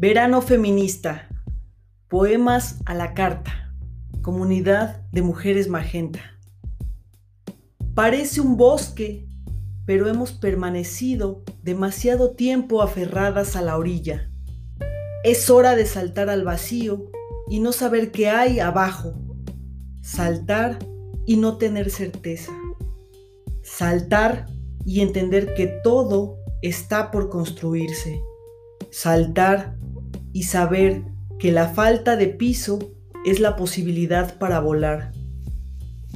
Verano feminista. Poemas a la carta. Comunidad de mujeres magenta. Parece un bosque, pero hemos permanecido demasiado tiempo aferradas a la orilla. Es hora de saltar al vacío y no saber qué hay abajo. Saltar y no tener certeza. Saltar y entender que todo está por construirse. Saltar y saber que la falta de piso es la posibilidad para volar.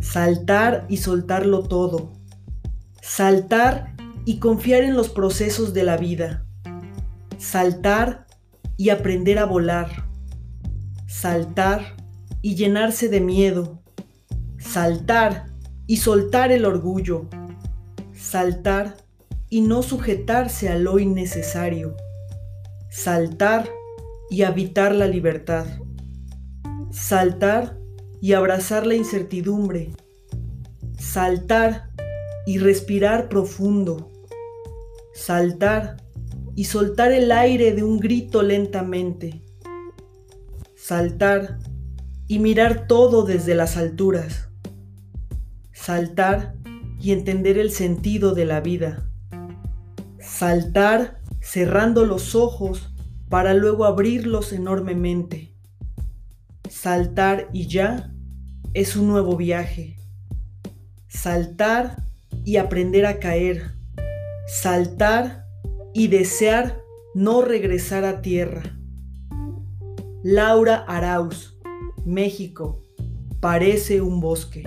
Saltar y soltarlo todo. Saltar y confiar en los procesos de la vida. Saltar y aprender a volar. Saltar y llenarse de miedo. Saltar y soltar el orgullo. Saltar y no sujetarse a lo innecesario. Saltar y habitar la libertad. Saltar y abrazar la incertidumbre. Saltar y respirar profundo. Saltar y soltar el aire de un grito lentamente. Saltar y mirar todo desde las alturas. Saltar y entender el sentido de la vida. Saltar cerrando los ojos para luego abrirlos enormemente. Saltar y ya es un nuevo viaje. Saltar y aprender a caer. Saltar y desear no regresar a tierra. Laura Arauz, México, parece un bosque.